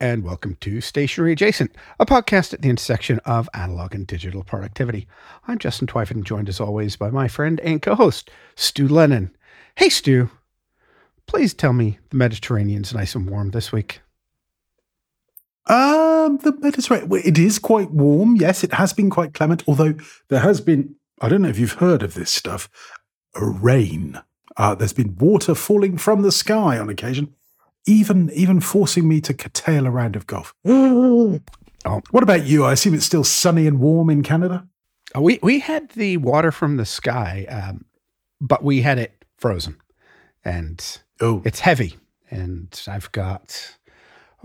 And welcome to Stationery Adjacent, a podcast at the intersection of analog and digital productivity. I'm Justin Twyford, joined as always by my friend and co host, Stu Lennon. Hey, Stu, please tell me the Mediterranean's nice and warm this week. Um, the Mediterranean, well, it is quite warm. Yes, it has been quite clement, although there has been, I don't know if you've heard of this stuff, a rain. Uh, there's been water falling from the sky on occasion even even forcing me to curtail a round of golf. oh. What about you? I assume it's still sunny and warm in Canada. Uh, we we had the water from the sky, um, but we had it frozen, and oh. it's heavy. And I've got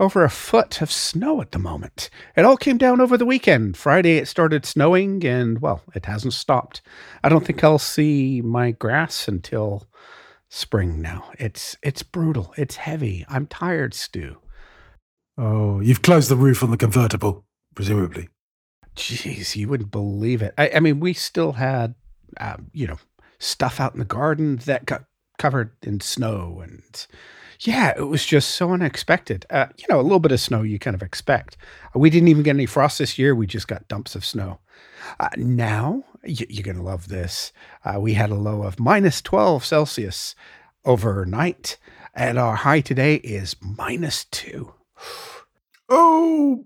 over a foot of snow at the moment. It all came down over the weekend. Friday it started snowing, and well, it hasn't stopped. I don't think I'll see my grass until spring now. It's it's brutal. It's heavy. I'm tired, Stu. Oh, you've closed the roof on the convertible, presumably. Jeez, you wouldn't believe it. I, I mean, we still had, um, you know, stuff out in the garden that got covered in snow, and yeah, it was just so unexpected. Uh, you know, a little bit of snow you kind of expect. We didn't even get any frost this year. We just got dumps of snow. Uh, now, you're going to love this. Uh, we had a low of minus 12 Celsius overnight, and our high today is minus two. Oh,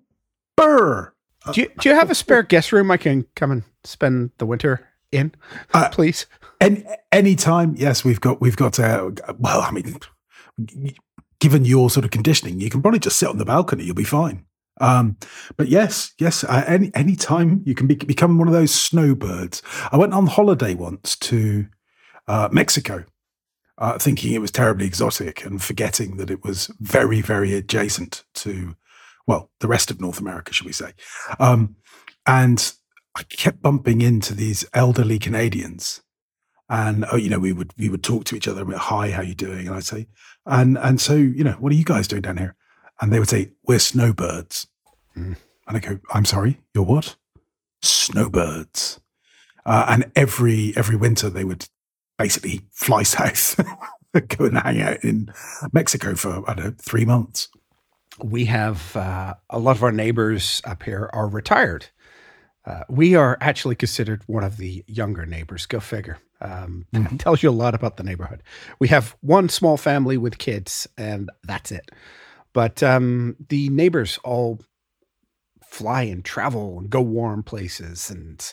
burr. Do you, do you have a spare guest room I can come and spend the winter in, uh, please? Any anytime, yes, we've got we've got. Uh, well, I mean, given your sort of conditioning, you can probably just sit on the balcony. You'll be fine. Um, but yes, yes, uh, any any time you can be, become one of those snowbirds. I went on holiday once to uh, Mexico, uh, thinking it was terribly exotic and forgetting that it was very, very adjacent to, well, the rest of North America, should we say? Um, and I kept bumping into these elderly Canadians, and oh, you know, we would we would talk to each other. And Hi, how you doing? And I'd say, and and so you know, what are you guys doing down here? And they would say, We're snowbirds. Mm. And I go, I'm sorry, you're what? Snowbirds. Uh, and every every winter they would basically fly south, go and hang out in Mexico for I don't know three months. We have uh, a lot of our neighbors up here are retired. Uh, we are actually considered one of the younger neighbors. Go figure. Um, mm-hmm. tells you a lot about the neighborhood. We have one small family with kids, and that's it. But um, the neighbors all fly and travel and go warm places. And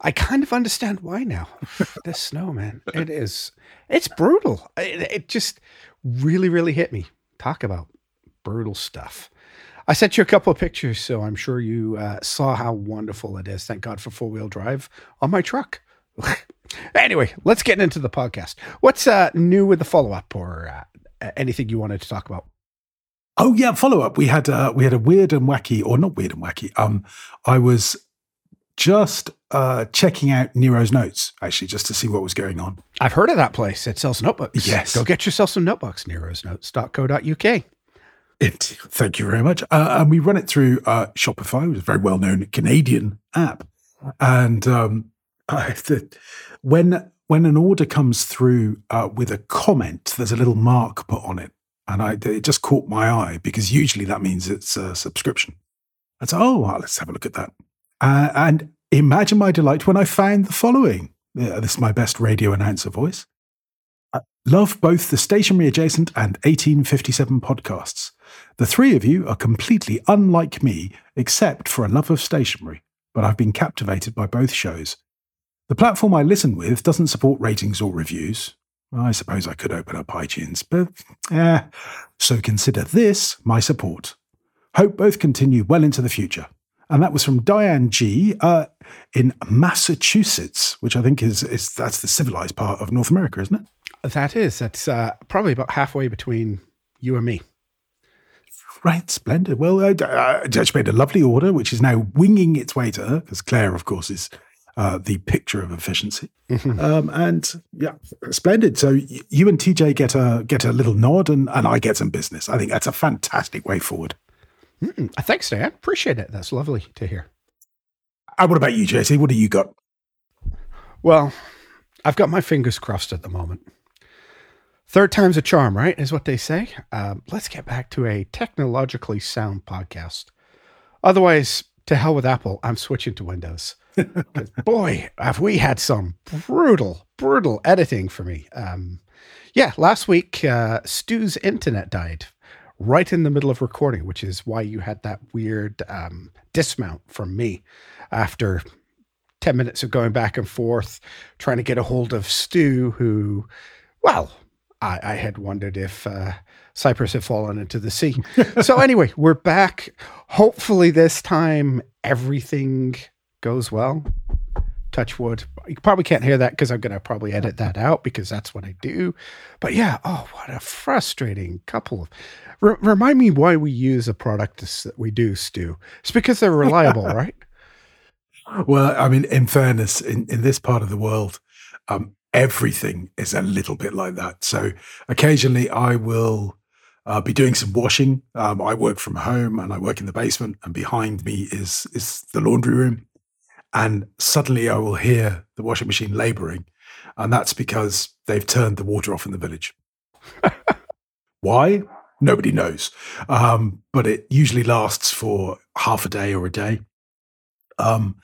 I kind of understand why now. this snow, man, it is, it's brutal. It, it just really, really hit me. Talk about brutal stuff. I sent you a couple of pictures, so I'm sure you uh, saw how wonderful it is. Thank God for four wheel drive on my truck. anyway, let's get into the podcast. What's uh, new with the follow up or uh, anything you wanted to talk about? Oh yeah, follow up. We had uh, we had a weird and wacky, or not weird and wacky. Um, I was just uh, checking out Nero's notes actually, just to see what was going on. I've heard of that place. It sells notebooks. Yes, go get yourself some notebooks. Nero's Nerosnotes.co.uk. It, thank you very much. Uh, and we run it through uh, Shopify, which is a very well known Canadian app. And um, the, when when an order comes through uh, with a comment, there's a little mark put on it and I, it just caught my eye because usually that means it's a subscription. And so, oh, well, let's have a look at that. Uh, and imagine my delight when I found the following. Uh, this is my best radio announcer voice. I love both the Stationery Adjacent and 1857 podcasts. The three of you are completely unlike me, except for a love of stationery, but I've been captivated by both shows. The platform I listen with doesn't support ratings or reviews, well, I suppose I could open up iTunes, but eh. So consider this my support. Hope both continue well into the future. And that was from Diane G uh, in Massachusetts, which I think is, is that's the civilized part of North America, isn't it? That is. That's uh, probably about halfway between you and me. Right, splendid. Well, uh, uh, Judge made a lovely order, which is now winging its way to her, because Claire, of course, is uh, the picture of efficiency. Mm-hmm. Um, and yeah, splendid. So y- you and TJ get a get a little nod, and, and I get some business. I think that's a fantastic way forward. Mm-mm. Thanks, Dan. Appreciate it. That's lovely to hear. And what about you, JC? What do you got? Well, I've got my fingers crossed at the moment. Third time's a charm, right? Is what they say. Um, let's get back to a technologically sound podcast. Otherwise, to hell with Apple. I'm switching to Windows. boy, have we had some brutal, brutal editing for me. Um, yeah, last week, uh, Stu's internet died right in the middle of recording, which is why you had that weird um, dismount from me after 10 minutes of going back and forth, trying to get a hold of Stu, who, well, I, I had wondered if uh, Cyprus had fallen into the sea. so, anyway, we're back. Hopefully, this time everything goes well. Touch wood. You probably can't hear that because I'm going to probably edit that out because that's what I do. But yeah, oh, what a frustrating couple of. R- remind me why we use a product that we do, Stu. It's because they're reliable, right? Well, I mean, in fairness, in, in this part of the world, um, everything is a little bit like that. So occasionally I will uh, be doing some washing. Um, I work from home and I work in the basement, and behind me is is the laundry room. And suddenly I will hear the washing machine laboring, and that's because they've turned the water off in the village. Why? Nobody knows. Um, but it usually lasts for half a day or a day. Um,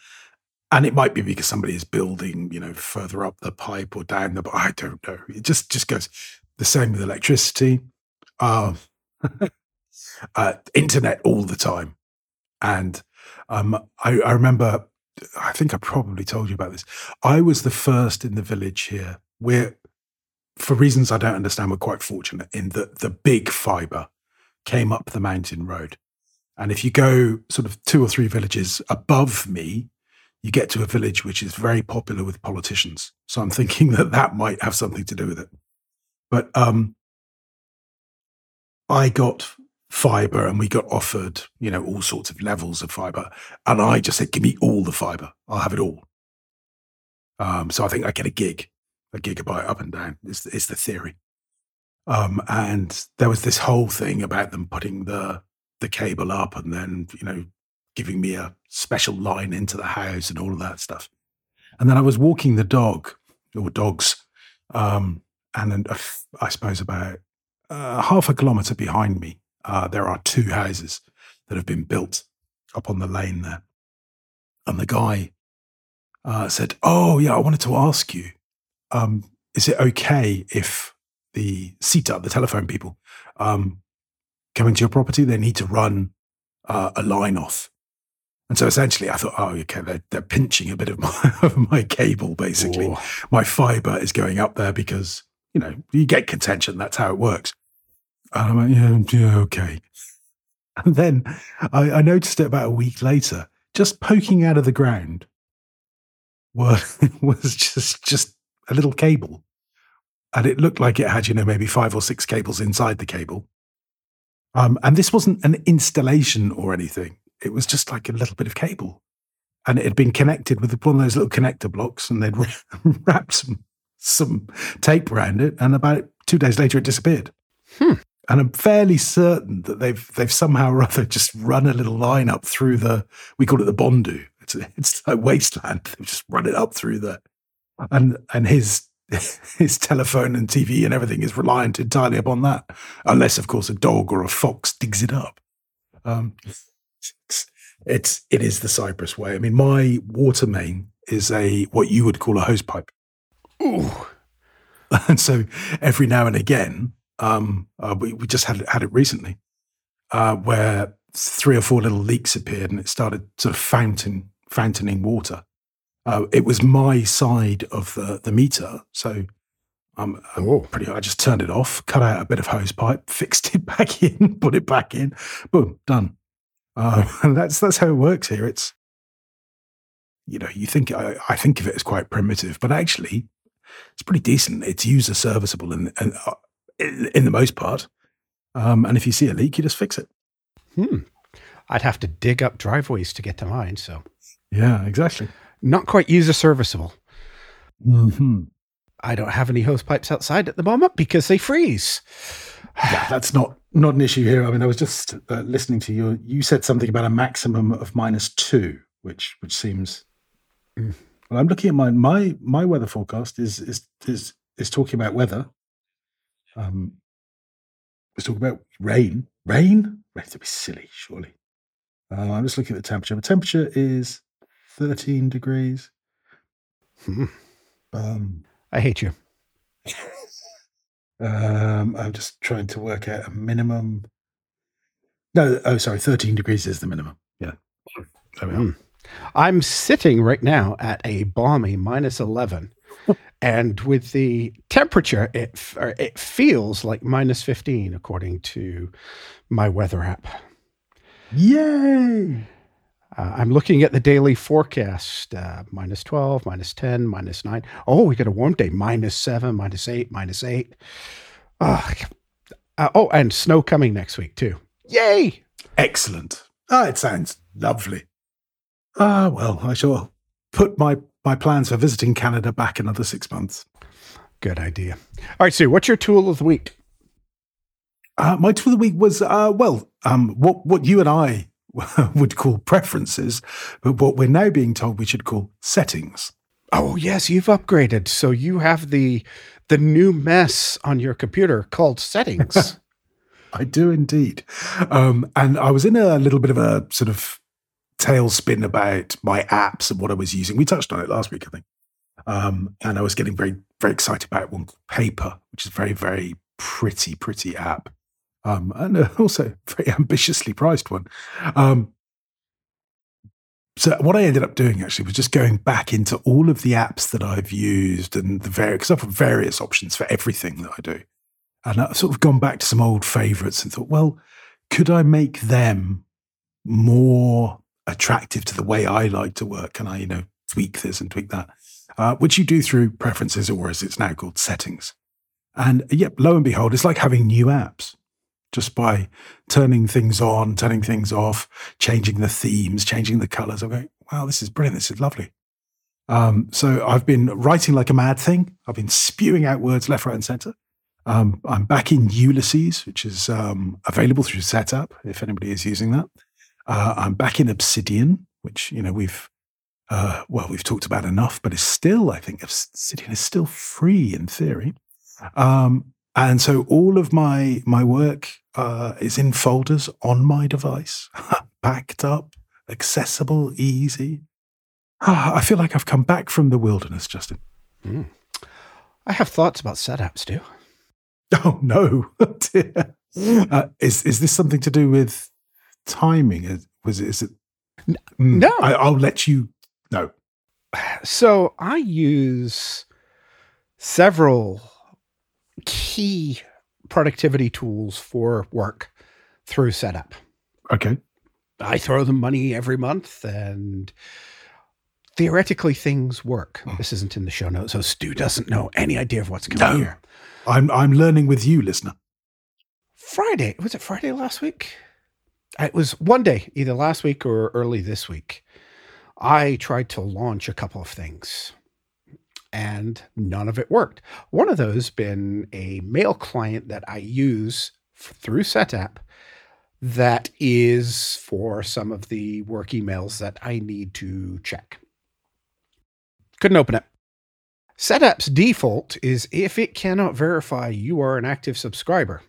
and it might be because somebody is building, you know, further up the pipe or down the. I don't know. It just just goes the same with electricity uh, uh, internet all the time. And um, I, I, remember, I think I probably told you about this. I was the first in the village here. We're, for reasons I don't understand, we're quite fortunate in that the big fiber came up the mountain road. And if you go sort of two or three villages above me, you get to a village which is very popular with politicians. So I'm thinking that that might have something to do with it. But um, I got fiber and we got offered, you know, all sorts of levels of fiber. And I just said, give me all the fiber. I'll have it all. Um, so I think I get a gig, a gigabyte up and down is, is the theory. Um, and there was this whole thing about them putting the, the cable up and then, you know, giving me a special line into the house and all of that stuff. And then I was walking the dog or dogs. Um, and I suppose about uh, half a kilometre behind me, uh, there are two houses that have been built up on the lane there. And the guy uh, said, Oh, yeah, I wanted to ask you, um, is it okay if the CYTA, the telephone people, um, coming to your property, they need to run uh, a line off? And so essentially, I thought, oh, okay, they're, they're pinching a bit of my, of my cable, basically. My fiber is going up there because, you know, you get contention. That's how it works. And I'm like, yeah, yeah okay. And then I, I, noticed it about a week later, just poking out of the ground was, was just, just a little cable. And it looked like it had, you know, maybe five or six cables inside the cable. Um, and this wasn't an installation or anything. It was just like a little bit of cable. And it had been connected with one of those little connector blocks, and they'd wrapped some, some tape around it. And about two days later, it disappeared. Hmm and I'm fairly certain that they've they've somehow or other just run a little line up through the we call it the bundu. It's it's a wasteland. They've just run it up through there, and and his his telephone and TV and everything is reliant entirely upon that, unless of course a dog or a fox digs it up. Um, it's, it's it is the Cyprus way. I mean, my water main is a what you would call a hose pipe. Ooh. And so every now and again, um, uh, we, we just had had it recently, uh, where three or four little leaks appeared and it started sort of fountain fountaining water. Uh, it was my side of the the meter, so um, I'm oh. pretty. I just turned it off, cut out a bit of hose pipe, fixed it back in, put it back in, boom, done. Uh, and that's that's how it works here. It's you know, you think I, I, think of it as quite primitive, but actually, it's pretty decent. It's user serviceable, and, and uh, in, in the most part. Um, and if you see a leak, you just fix it. Hmm. I'd have to dig up driveways to get to mine. So, yeah, exactly. Not quite user serviceable. Mm-hmm. I don't have any hose pipes outside at the moment because they freeze. yeah, that's not not an issue here. I mean, I was just uh, listening to you. You said something about a maximum of minus two, which which seems. Well, I'm looking at my my my weather forecast is is is is talking about weather, Um, let's talk about rain. Rain? Rain to be silly, surely. Uh, I'm just looking at the temperature. The temperature is 13 degrees. Hmm. Um, I hate you. um, I'm just trying to work out a minimum. No, oh, sorry, 13 degrees is the minimum. Yeah. There we are. Mm. I'm sitting right now at a balmy minus 11. and with the temperature, it, it feels like minus 15, according to my weather app. Yay! Uh, I'm looking at the daily forecast uh, minus 12, minus 10, minus 9. Oh, we got a warm day minus 7, minus 8, minus 8. Oh, uh, oh, and snow coming next week, too. Yay! Excellent. Ah, it sounds lovely. Ah, well, I shall put my, my plans for visiting Canada back another six months. Good idea. All right, Stu, what's your tool of the week? Uh, my tool of the week was, uh, well, um, what, what you and I would call preferences, but what we're now being told we should call settings. Oh, yes, you've upgraded. So you have the the new mess on your computer called settings. I do indeed. Um, and I was in a little bit of a sort of tailspin about my apps and what I was using. We touched on it last week, I think. Um, and I was getting very, very excited about one called Paper, which is a very, very pretty, pretty app. Um, and also very ambitiously priced one. Um, so what I ended up doing actually was just going back into all of the apps that I've used and the various, because I've various options for everything that I do. And I've sort of gone back to some old favorites and thought, well, could I make them more attractive to the way I like to work? Can I, you know, tweak this and tweak that? Uh, which you do through preferences or as it's now called settings. And yep, lo and behold, it's like having new apps just by turning things on, turning things off, changing the themes, changing the colors. I'm going, wow, this is brilliant. This is lovely. Um, so I've been writing like a mad thing. I've been spewing out words left, right, and center. Um, I'm back in Ulysses, which is um, available through Setapp if anybody is using that. Uh, I'm back in Obsidian, which you know we've uh, well we've talked about enough, but it's still I think Obsidian is still free in theory. Um, and so all of my my work uh, is in folders on my device, backed up, accessible, easy. Ah, I feel like I've come back from the wilderness, Justin. Mm. I have thoughts about Setapps too. Oh no! uh, is is this something to do with timing? Is, was it? Is it? No, I, I'll let you know. So I use several key productivity tools for work through Setapp. Okay. I throw them money every month and theoretically things work. Hmm. This isn't in the show notes, so Stu doesn't know any idea of what's coming No. here. I'm I'm learning with you, listener. Friday, was it Friday last week? It was one day, either last week or early this week. I tried to launch a couple of things and none of it worked. One of those been a mail client that I use through Setapp that is for some of the work emails that I need to check. Couldn't open it. Setapp's default is if it cannot verify you are an active subscriber,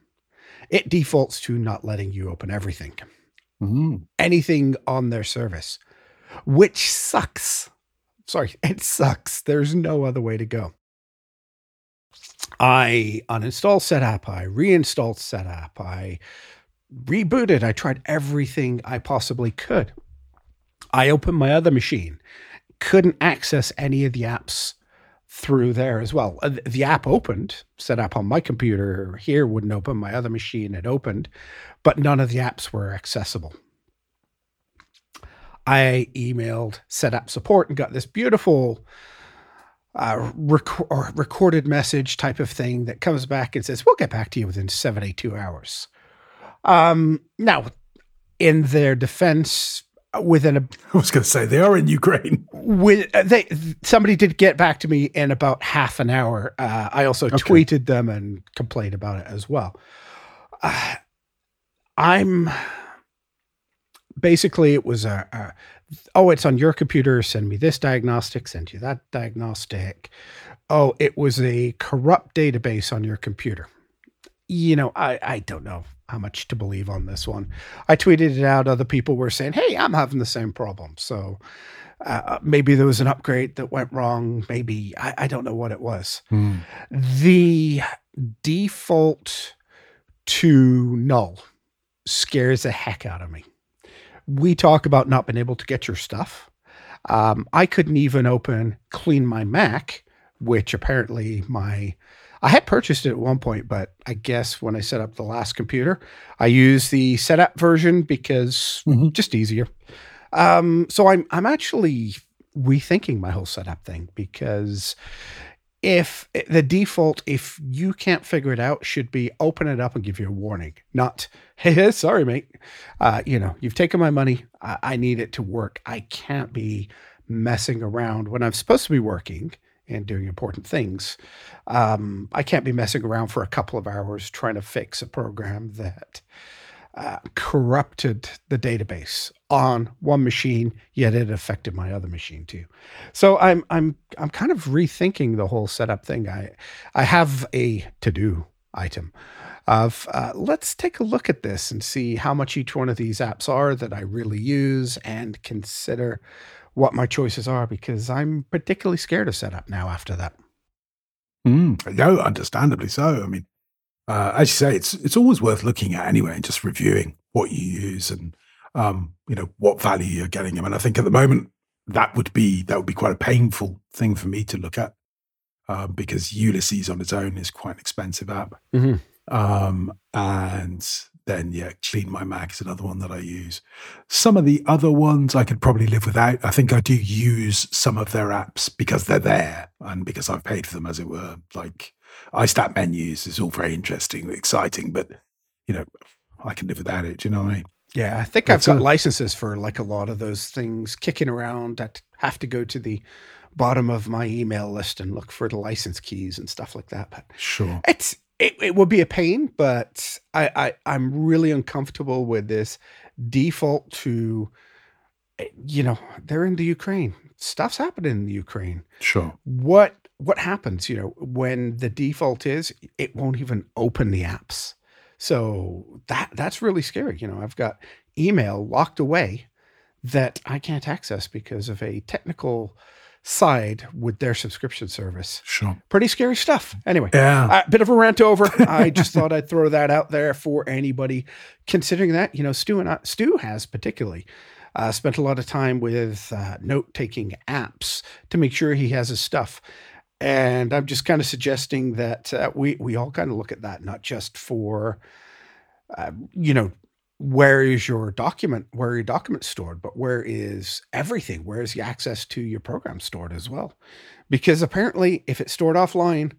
it defaults to not letting you open everything, Mm. anything on their service, which sucks. Sorry, it sucks. There's no other way to go. I uninstalled Setapp. I reinstalled Setapp. I rebooted. I tried everything I possibly could. I opened my other machine, couldn't access any of the apps through there as well. Uh, The app opened, Setapp on my computer here wouldn't open. My other machine had opened, but none of the apps were accessible. I emailed Setapp support and got this beautiful uh, rec- or recorded message type of thing that comes back and says, We'll get back to you within 72 hours. Um, now, in their defense, within a I was going to say they are in Ukraine. with uh, they somebody did get back to me in about half an hour. Uh, I also Okay. tweeted them and complained about it as well. Uh, I'm basically it was a, a oh it's on your computer send me this diagnostic send you that diagnostic oh it was a corrupt database on your computer you know, I, I don't know how much to believe on this one. I tweeted it out. Other people were saying, hey, I'm having the same problem. So uh, maybe there was an upgrade that went wrong. Maybe I, I don't know what it was. Hmm. The default to null scares the heck out of me. We talk about not being able to get your stuff. Um, I couldn't even open clean my Mac, which apparently my I had purchased it at one point, but I guess when I set up the last computer, I used the Setapp version because Mhm. just easier. Um, so I'm I'm actually rethinking my whole Setapp thing because if the default, if you can't figure it out, should be open it up and give you a warning, not hey, sorry, mate. Uh, you know, you've taken my money. I, I need it to work. I can't be messing around when I'm supposed to be working and doing important things. Um, I can't be messing around for a couple of hours trying to fix a program that uh, corrupted the database on one machine, yet it affected my other machine too. So I'm I'm I'm kind of rethinking the whole Setapp thing. I I have a to do item of uh, let's take a look at this and see how much each one of these apps are that I really use and consider what my choices are because I'm particularly scared of Setapp now after that. Mm, no, understandably so. I mean, uh, as you say, it's it's always worth looking at anyway and just reviewing what you use and um, you know what value you're getting. I mean, I think at the moment that would be that would be quite a painful thing for me to look at uh, because Ulysses on its own is quite an expensive app, Mhm. um, and then yeah, Clean My Mac is another one that I use. Some of the other ones I could probably live without. I think I do use some of their apps because they're there and because I've paid for them, as it were. Like iStat menus is all very interesting, and exciting, but you know, I can live without it. Do you know what I mean? Yeah, I think That's I've got a- licenses for like a lot of those things kicking around that have to go to the bottom of my email list and look for the license keys and stuff like that. But Sure. it's it, it would be a pain, but I, I I'm really uncomfortable with this default to eh, you know, they're in the Ukraine. Stuff's happening in the Ukraine. Sure. What what happens, you know, when the default is it won't even open the apps. So that that's really scary. You know, I've got email locked away that I can't access because of a technical side with their subscription service. Sure. Pretty scary stuff. Anyway, Yeah. a bit of a rant over. I just thought I'd throw that out there for anybody considering that. You know, Stu and I, Stu has particularly uh, spent a lot of time with uh, note taking apps to make sure he has his stuff. And I'm just kind of suggesting that uh, we we all kind of look at that, not just for, uh, you know, where is your document, where are your documents stored, but where is everything? Where is the access to your program stored as well? Because apparently, if it's stored offline,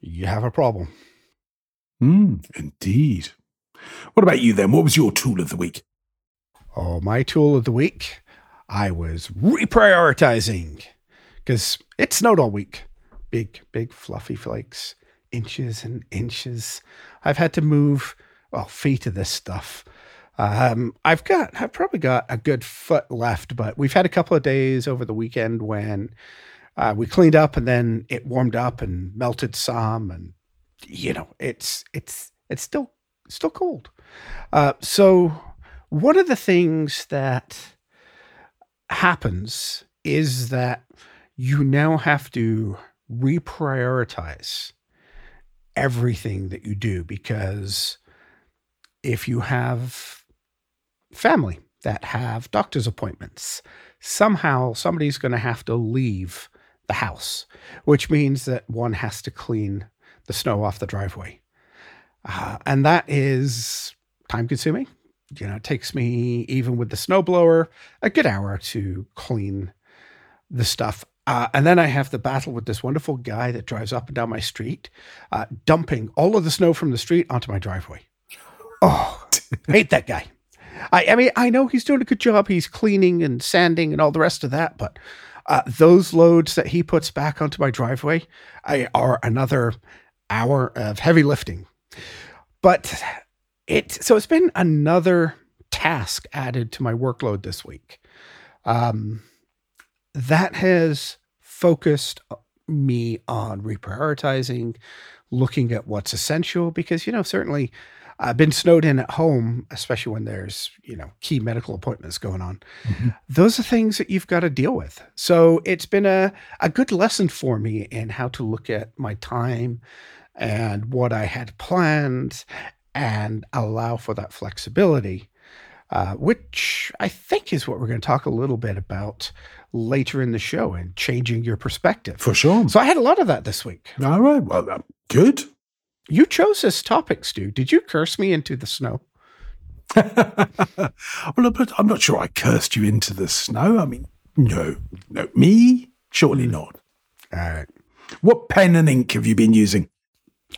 you have a problem. Mm, indeed. What about you then? What was your tool of the week? Oh, my tool of the week, I was reprioritizing because it snowed all week. Big, big fluffy flakes, inches and inches. I've had to move, well, feet of this stuff. Um, I've got, I've probably got a good foot left, but we've had a couple of days over the weekend when uh, we cleaned up and then it warmed up and melted some, and you know, it's it's it's still still cold. Uh, so one of the things that happens is that you now have to reprioritize everything that you do because if you have family that have doctor's appointments, somehow somebody's going to have to leave the house, which means that one has to clean the snow off the driveway. Uh, and that is time consuming. You know, it takes me, even with the snowblower, a good hour to clean the stuff. Uh, and then I have the battle with this wonderful guy that drives up and down my street, uh, dumping all of the snow from the street onto my driveway. Oh, hate that guy. I, I mean, I know he's doing a good job. He's cleaning and sanding and all the rest of that, but uh, those loads that he puts back onto my driveway I, are another hour of heavy lifting. But it so it's been another task added to my workload this week. Um, that has focused me on reprioritizing, looking at what's essential, because, you know, certainly I've been snowed in at home, especially when there's, you know, key medical appointments going on. Mm-hmm. Those are things that you've got to deal with. So it's been a, a good lesson for me in how to look at my time and what I had planned and allow for that flexibility. Uh, which I think is what we're going to talk a little bit about later in the show and changing your perspective. For sure. So I had a lot of that this week. All right. Well, uh, good. You chose this topic, Stu. Did you curse me into the snow? well, but I'm not sure I cursed you into the snow. I mean, no, no, me, surely hmm. not. All right. What pen and ink have you been using?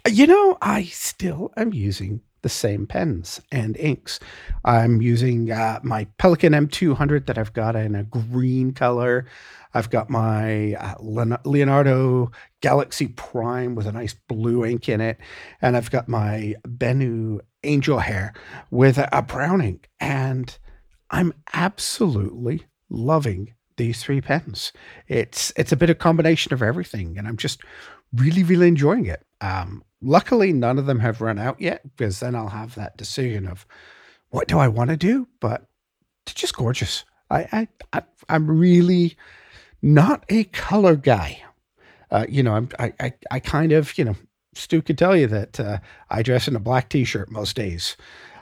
You know, I still am using the same pens and inks. I'm using uh, my Pelikan M200 that I've got in a green color. I've got my uh, Leonardo Galaxy Prime with a nice blue ink in it. And I've got my Benu Angel Hair with a, a brown ink. And I'm absolutely loving these three pens. It's it's a bit of combination of everything, and I'm just really really enjoying it. Um, luckily, none of them have run out yet, because then I'll have that decision of what do I want to do. But it's just gorgeous. I, I, I I'm really not a color guy. Uh, you know, I'm, I, I, I kind of, you know, Stu could tell you that uh, I dress in a black t-shirt most days.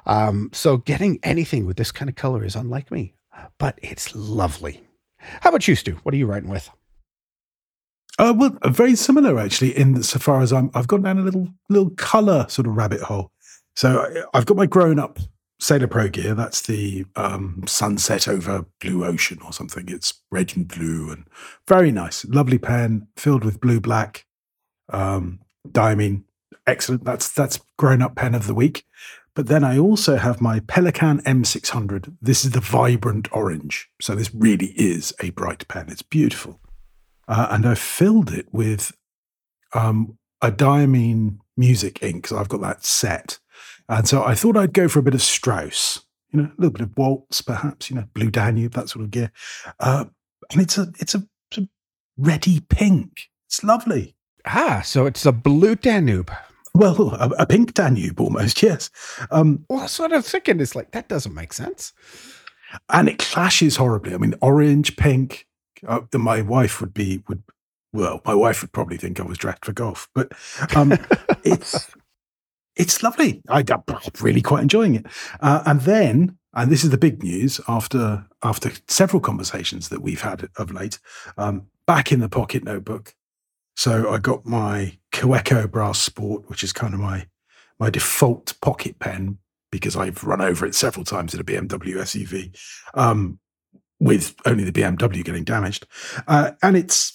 Um, so getting anything with this kind of color is unlike me, but it's lovely. How about you, Stu? What are you writing with? Uh, well, very similar actually. In so far as I'm, I've gone down a little little color sort of rabbit hole. So I've got my grown up Sailor Pro gear. That's the um, sunset over blue ocean or something. It's red and blue and very nice. Lovely pen filled with blue black um, diamine. Excellent. That's that's grown up pen of the week. But then I also have my Pelikan M600. This is the vibrant orange. So this really is a bright pen. It's beautiful. Uh, and I filled it with um, a diamine music ink. So I've got that set. And so I thought I'd go for a bit of Strauss, you know, a little bit of Waltz, perhaps, you know, Blue Danube, that sort of gear. Uh, and it's a it's a, a ready pink. It's lovely. Ah, so it's a blue Danube. Well, a, a pink Danube almost, yes. Um, well, that's what I'm thinking. It's like that doesn't make sense. And it clashes horribly. I mean, orange, pink. Uh, my wife would be would well, my wife would probably think I was dressed for golf, but um, it's it's lovely. I, am really quite enjoying it. Uh, and then, and this is the big news after after several conversations that we've had of late, um, back in the pocket notebook. So I got my Kaweco Brass Sport, which is kind of my my default pocket pen because I've run over it several times in a BMW SUV, um, with only the BMW getting damaged. Uh, and it's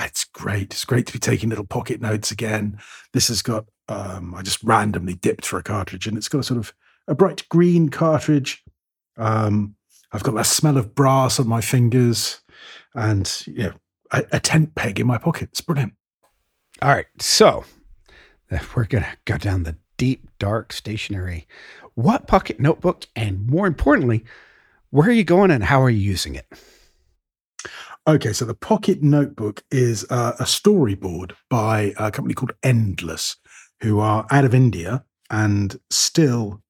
it's great. It's great to be taking little pocket notes again. This has got um, I just randomly dipped for a cartridge, and it's got a sort of a bright green cartridge. Um, I've got that smell of brass on my fingers, and know, a, a tent peg in my pocket. It's brilliant. All right, so we're gonna go down the deep, dark stationery. What pocket notebook, and more importantly, where are you going and how are you using it? Okay, so the Pocket Notebook is uh, a storyboard by a company called Endless, who are out of India and still,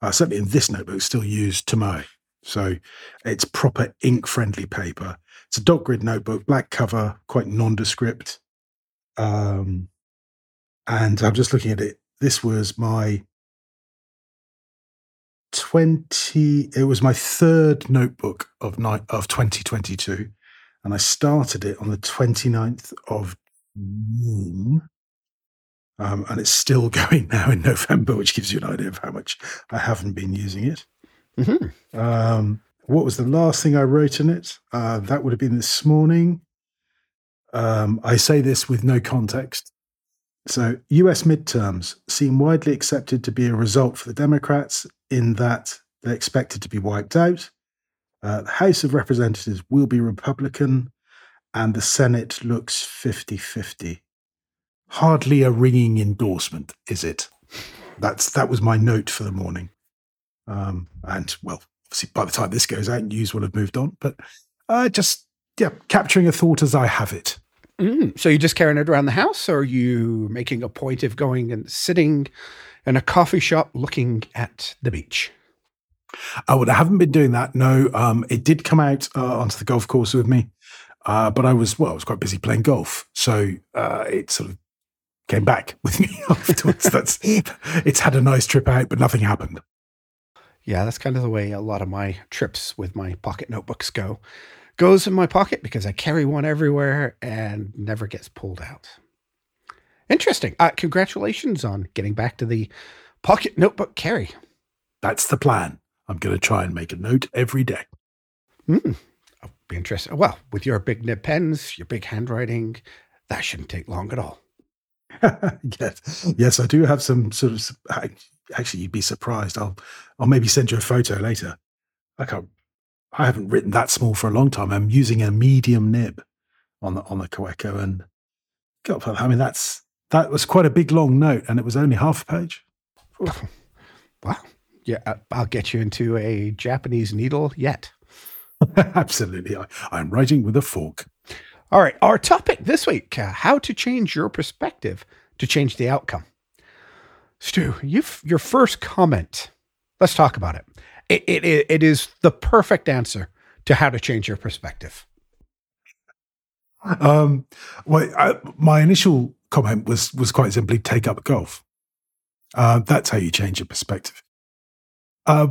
uh, certainly in this notebook, still use Tomoe. So it's proper ink friendly paper. It's a dot grid notebook, black cover, quite nondescript. Um, and I'm just looking at it. This was my 20, it was my third notebook of night of 2022. And I started it on the 29th of June. Um, and it's still going now in November, which gives you an idea of how much I haven't been using it. Mm-hmm. Um, what was the last thing I wrote in it? Uh, that would have been this morning. Um, I say this with no context. So, US midterms seem widely accepted to be a result for the Democrats in that they're expected to be wiped out. Uh, the House of Representatives will be Republican, and the Senate looks 50 50 hardly a ringing endorsement, is it? That's that was my note for the morning. Um, and well, obviously, by the time this goes out, news will have moved on. But uh, just yeah, capturing a thought as I have it. Mm, so you're just carrying it around the house, or are you making a point of going and sitting in a coffee shop looking at the beach? Oh, I haven't been doing that. No, um, it did come out uh, onto the golf course with me, uh, but I was well, I was quite busy playing golf, so uh, it sort of came back with me afterwards. That's it's had a nice trip out, but nothing happened. Yeah, that's kind of the way a lot of my trips with my pocket notebooks go. Goes in my pocket because I carry one everywhere and never gets pulled out. Interesting. Uh, congratulations on getting back to the pocket notebook carry. That's the plan. I'm going to try and make a note every day. Mm, I'll be interested. Well, with your big nib pens, your big handwriting, that shouldn't take long at all. yes, yes, I do have some sort of. Actually, you'd be surprised. I'll, I'll maybe send you a photo later. I can't. I haven't written that small for a long time. I'm using a medium nib on the on the Kaweco, and God, I mean that's that was quite a big long note, and it was only half a page. Wow. Yeah, uh, I'll get you into a Japanese needle yet. Absolutely. I, I'm writing with a fork. All right. Our topic this week uh, how to change your perspective to change the outcome. Stu, you've, your first comment. Let's talk about it. It, it. it is the perfect answer to how to change your perspective. Um, well, I, my initial comment was was quite simply take up golf. Uh, that's how you change your perspective. Uh,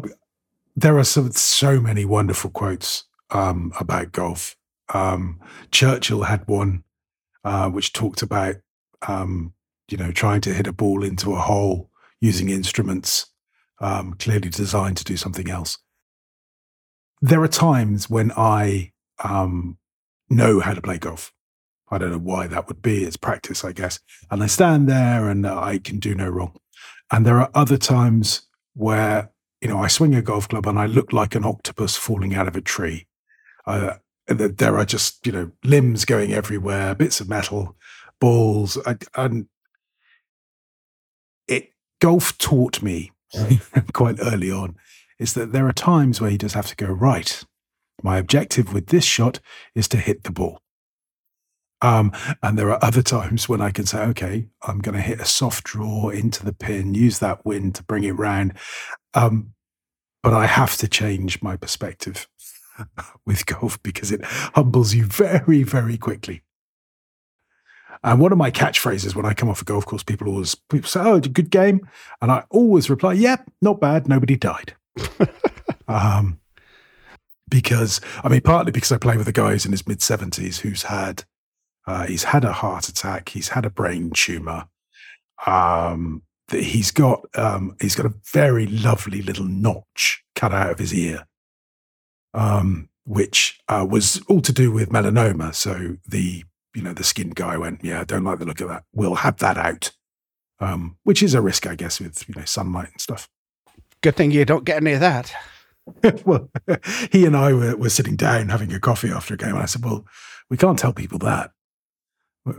there are so, so many wonderful quotes um, about golf. Um, Churchill had one uh, which talked about, um, you know, trying to hit a ball into a hole using instruments um, clearly designed to do something else. There are times when I um, know how to play golf. I don't know why that would be. It's practice, I guess. And I stand there and I can do no wrong. And there are other times where you know, I swing a golf club and I look like an octopus falling out of a tree. Uh, there are just, you know, limbs going everywhere, bits of metal, balls. and it, golf taught me quite early on is that there are times where you just have to go, right, my objective with this shot is to hit the ball. Um, and there are other times when I can say, okay, I'm going to hit a soft draw into the pin, use that wind to bring it round. Um, but I have to change my perspective with golf because it humbles you very, very quickly. And one of my catchphrases when I come off a golf course, people always people say, "Oh, good game," and I always reply, "Yep, yeah, not bad. Nobody died." um, because I mean, partly because I play with a guy who's in his mid seventies who's had uh, he's had a heart attack, he's had a brain tumor, um, that he's got um, he's got a very lovely little notch cut out of his ear, um, which uh, was all to do with melanoma. So the you know the skin guy went, yeah, I don't like the look of that. We'll have that out, um, which is a risk, I guess, with you know sunlight and stuff. Good thing you don't get any of that. well, he and I were, were sitting down having a coffee after a game, and I said, "Well, we can't tell people that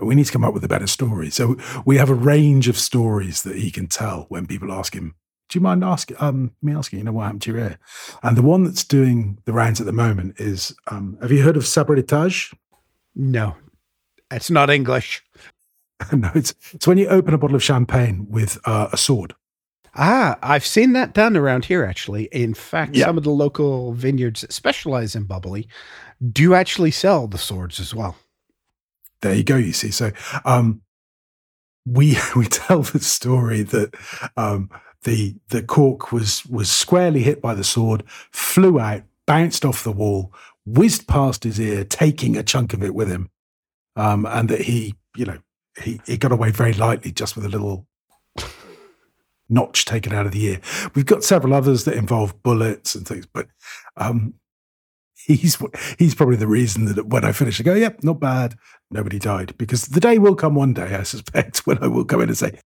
we need to come up with a better story. So we have a range of stories that he can tell when people ask him, do you mind asking um, me asking, you know, what happened to your ear? And the one that's doing the rounds at the moment is, um, have you heard of sabrage? No, it's not English. no, it's, it's when you open a bottle of champagne with uh, a sword. Ah, I've seen that done around here, actually. In fact, yeah. some of the local vineyards that specialize in bubbly do actually sell the swords as well there you go. You see, so um, we we tell the story that um, the the cork was was squarely hit by the sword, flew out, bounced off the wall, whizzed past his ear, taking a chunk of it with him, um, and that he, you know, he he got away very lightly just with a little notch taken out of the ear. We've got several others that involve bullets and things, but um, he's he's probably the reason that when I finish, I go, "Yep, not bad. Nobody died." Because the day will come one day, I suspect, when I will come in and say,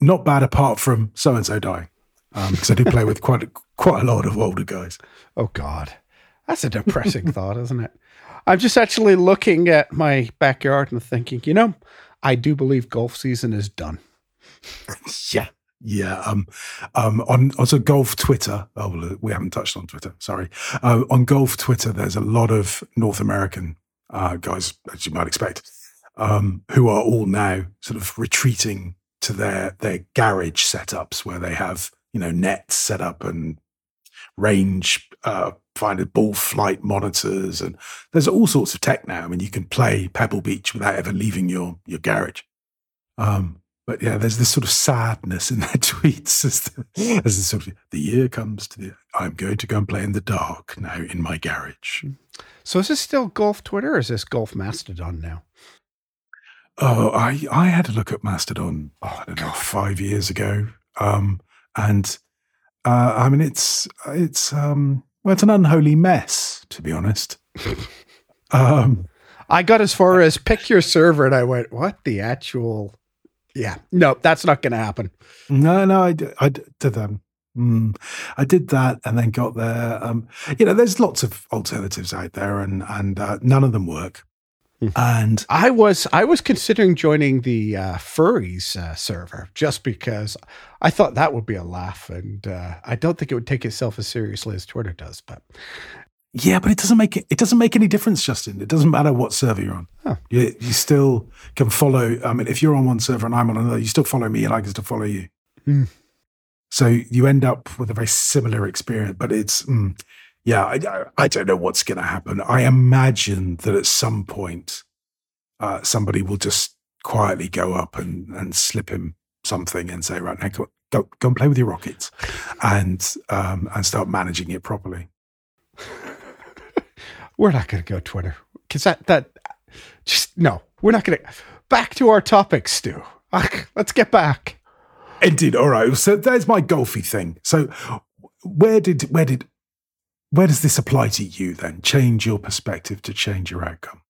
"Not bad, apart from so and so dying," because um, I do play with quite a, quite a lot of older guys. Oh God, that's a depressing thought, isn't it? I'm just actually looking at my backyard and thinking, you know, I do believe golf season is done. yeah, yeah, um, um, on also golf Twitter. Oh, we haven't touched on Twitter. Sorry. Uh, on golf Twitter, there's a lot of North American uh, guys, as you might expect, um, who are all now sort of retreating to their their garage setups where they have you know nets set up and range uh, finded ball flight monitors and there's all sorts of tech now. I mean, you can play Pebble Beach without ever leaving your your garage. Um, but yeah, there's this sort of sadness in their tweets as the, as the sort of the year comes to the. I'm going to go and play in the dark now in my garage. So is this still Golf Twitter or is this Golf Mastodon now? Oh, I I had a look at Mastodon. Oh, I don't know, five years ago. Um, and uh, I mean, it's it's um, well, it's an unholy mess, to be honest. um, I got as far as pick your server, and I went, "What the actual?" Yeah, no, that's not going to happen. No, no, I did, I did them. Mm, I did that, and then got there. Um, you know, there's lots of alternatives out there, and and uh, none of them work. And I was I was considering joining the uh, furries uh, server just because I thought that would be a laugh, and uh, I don't think it would take itself as seriously as Twitter does. But yeah, but it doesn't make it, it doesn't make any difference, Justin. It doesn't matter what server you're on. Huh. You, you still can follow. I mean, if you're on one server and I'm on another, you still follow me, and I get to follow you. Mm. So you end up with a very similar experience, but it's. Mm, yeah, I, I don't know what's going to happen. I imagine that at some point, uh, somebody will just quietly go up and, and slip him something and say, right now, go, go, go and play with your rockets and, um, and start managing it properly. we're not going to go Twitter because that, that just, no, we're not going to. Back to our topic, Stu. Let's get back. Indeed. All right. So there's my golfy thing. So where did, where did, where does this apply to you then? Change your perspective to change your outcome.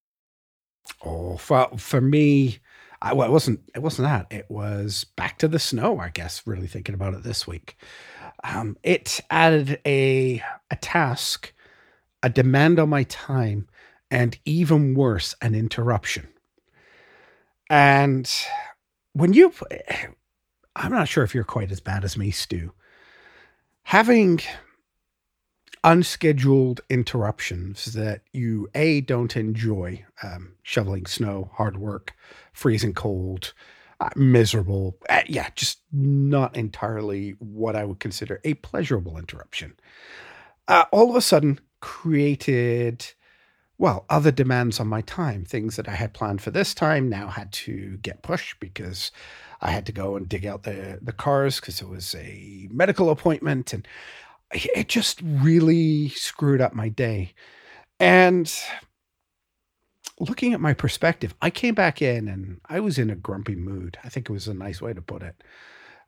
Oh, for for me, I, well, it wasn't it wasn't that. It was back to the snow. I guess really thinking about it this week, um, it added a a task, a demand on my time, and even worse, an interruption. And when you, I'm not sure if you're quite as bad as me, Stu. Having unscheduled interruptions that you a don't enjoy um, shoveling snow hard work freezing cold uh, miserable uh, yeah just not entirely what i would consider a pleasurable interruption. Uh, all of a sudden created well other demands on my time things that i had planned for this time now had to get pushed because i had to go and dig out the the cars because it was a medical appointment and it just really screwed up my day. And looking at my perspective, I came back in and I was in a grumpy mood. I think it was a nice way to put it.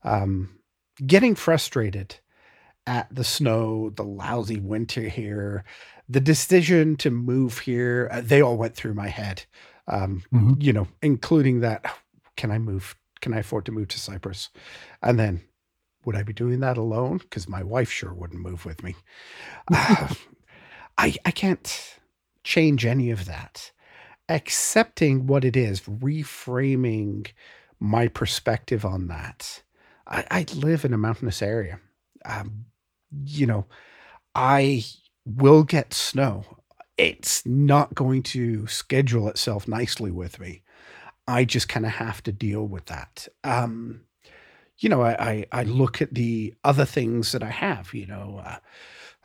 Um, getting frustrated at the snow, the lousy winter here, the decision to move here, uh, they all went through my head. Um, mm-hmm. You know, including that, can I move? Can I afford to move to Cyprus? And then would I be doing that alone? Because my wife sure wouldn't move with me. Uh, I I can't change any of that. Accepting what it is, reframing my perspective on that. I, I live in a mountainous area. Um, you know, I will get snow. It's not going to schedule itself nicely with me. I just kind of have to deal with that. Um, you know, I, I, I look at the other things that I have, you know, uh,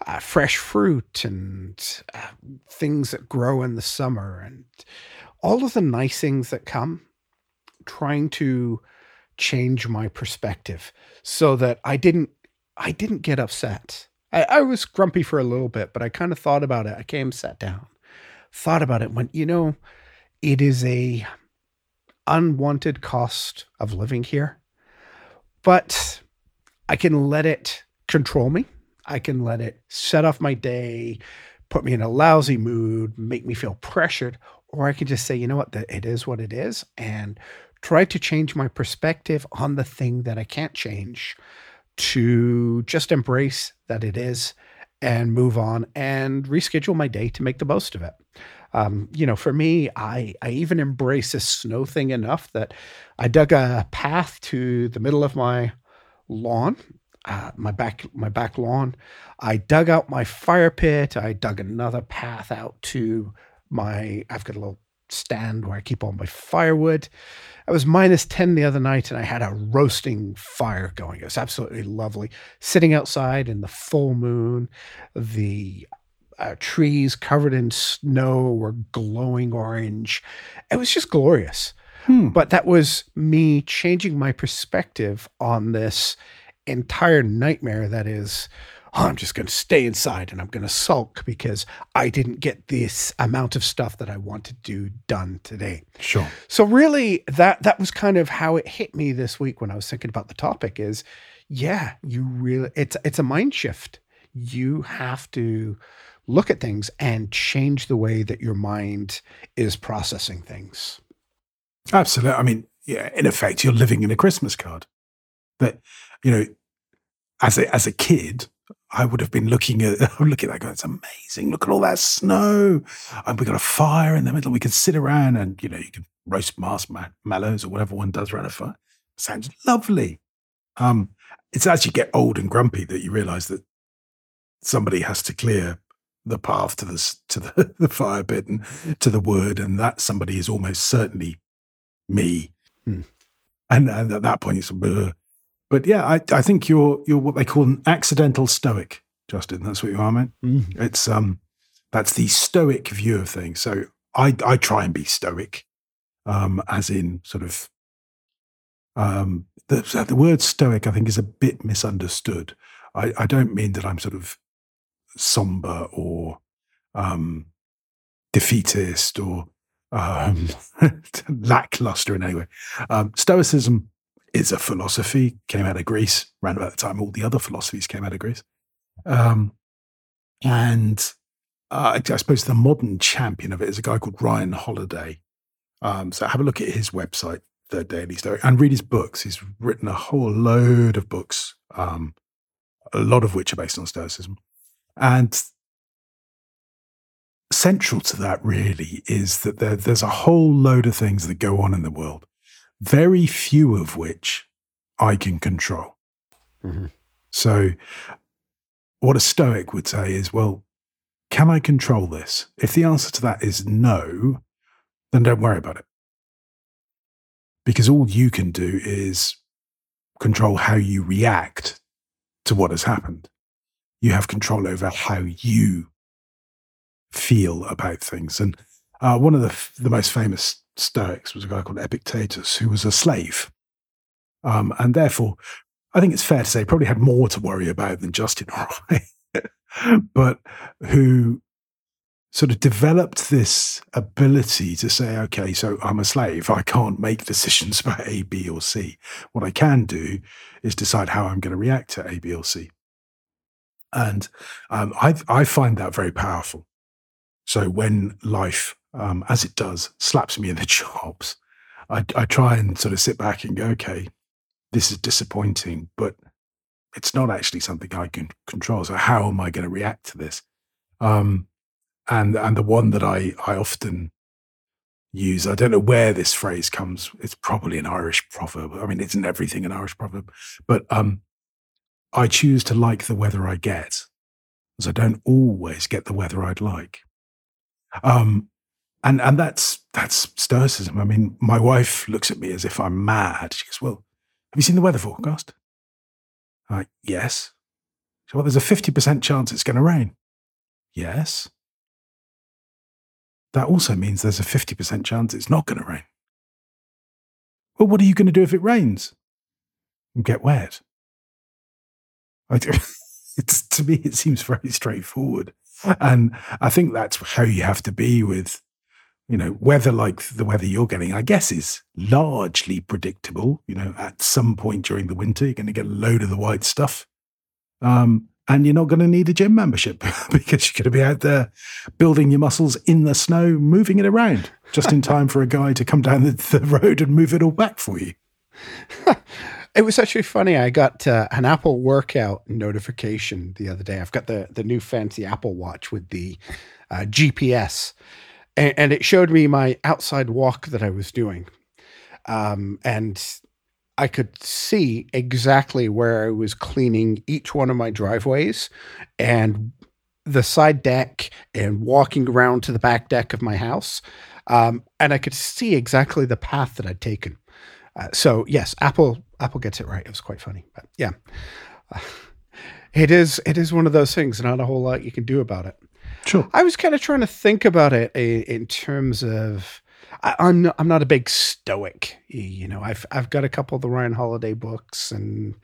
uh, fresh fruit and uh, things that grow in the summer and all of the nice things that come, trying to change my perspective so that I didn't I didn't get upset. I, I was grumpy for a little bit, but I kind of thought about it. I came, sat down, thought about it, went, you know, it is a unwanted cost of living here but I can let it control me. I can let it set off my day, put me in a lousy mood, make me feel pressured, or I can just say, you know what, it is what it is, and try to change my perspective on the thing that I can't change to just embrace that it is and move on and reschedule my day to make the most of it. Um, you know, for me, I I even embrace this snow thing enough that I dug a path to the middle of my lawn, uh, my back my back lawn. I dug out my fire pit. I dug another path out to my. I've got a little stand where I keep all my firewood. I was minus 10 the other night and I had a roasting fire going. It was absolutely lovely. Sitting outside in the full moon, the uh, trees covered in snow were glowing orange. It was just glorious. Hmm. But that was me changing my perspective on this entire nightmare that is oh, I'm just going to stay inside and I'm going to sulk because I didn't get this amount of stuff that I want to do done today. Sure. So really that that was kind of how it hit me this week when I was thinking about the topic is yeah, you really it's it's a mind shift. You have to look at things and change the way that your mind is processing things. Absolutely. I mean, yeah, in effect you're living in a Christmas card. That you know as a as a kid, I would have been looking at look at that guy. it's amazing. Look at all that snow. And we got a fire in the middle. We can sit around and, you know, you can roast marshmallows or whatever one does around a fire. Sounds lovely. Um, it's as you get old and grumpy that you realize that somebody has to clear the path to the to the, the fire pit and to the wood, and that somebody is almost certainly me. Hmm. And, and at that point, it's but yeah, I, I think you're you're what they call an accidental stoic, Justin. That's what you are, man. Mm. It's um that's the stoic view of things. So I I try and be stoic, um, as in sort of um the the word stoic I think is a bit misunderstood. I, I don't mean that I'm sort of somber or um defeatist or um, lackluster in any way. Um, Stoicism is a philosophy, came out of Greece around about the time all the other philosophies came out of Greece. Um, and uh, I suppose the modern champion of it is a guy called Ryan Holiday. Um, so have a look at his website, The Daily Stoic, and read his books. He's written a whole load of books, um, a lot of which are based on Stoicism. And central to that really is that there, there's a whole load of things that go on in the world very few of which I can control. Mm-hmm. So, what a Stoic would say is, well, can I control this? If the answer to that is no, then don't worry about it. Because all you can do is control how you react to what has happened. You have control over how you feel about things. And uh, one of the, the most famous Stoics was a guy called Epictetus, who was a slave. Um, and therefore, I think it's fair to say probably had more to worry about than Justin I, but who sort of developed this ability to say, okay, so I'm a slave. I can't make decisions about A, B, or C. What I can do is decide how I'm going to react to A, B, or C. And um, I, I find that very powerful. So when life um, as it does, slaps me in the chops, I, I try and sort of sit back and go, okay, this is disappointing, but it's not actually something I can control. So how am I going to react to this? Um, and and the one that I I often use, I don't know where this phrase comes. It's probably an Irish proverb. I mean, isn't everything an Irish proverb? But um, I choose to like the weather I get, because I don't always get the weather I'd like. Um, and and that's that's stoicism. I mean, my wife looks at me as if I'm mad. She goes, "Well, have you seen the weather forecast?" I'm "Yes." So, well, there's a fifty percent chance it's going to rain. Yes. That also means there's a fifty percent chance it's not going to rain. Well, what are you going to do if it rains? Get wet. It's to me, it seems very straightforward, and I think that's how you have to be with you know, weather like the weather you're getting, I guess, is largely predictable. You know, at some point during the winter, you're going to get a load of the white stuff. Um, and you're not going to need a gym membership because you're going to be out there building your muscles in the snow, moving it around just in time for a guy to come down the, the road and move it all back for you. It was actually funny. I got uh, an Apple workout notification the other day. I've got the the new fancy Apple Watch with the uh, GPS and, and it showed me my outside walk that I was doing. Um, and I could see exactly where I was cleaning each one of my driveways and the side deck and walking around to the back deck of my house. Um, and I could see exactly the path that I'd taken. Uh, so yes, Apple Apple gets it right. It was quite funny, but yeah, uh, it is it is one of those things. Not a whole lot you can do about it. Sure. I was kind of trying to think about it in terms of I, am not, I'm not a big stoic. You know, I've I've got a couple of the Ryan Holiday books, and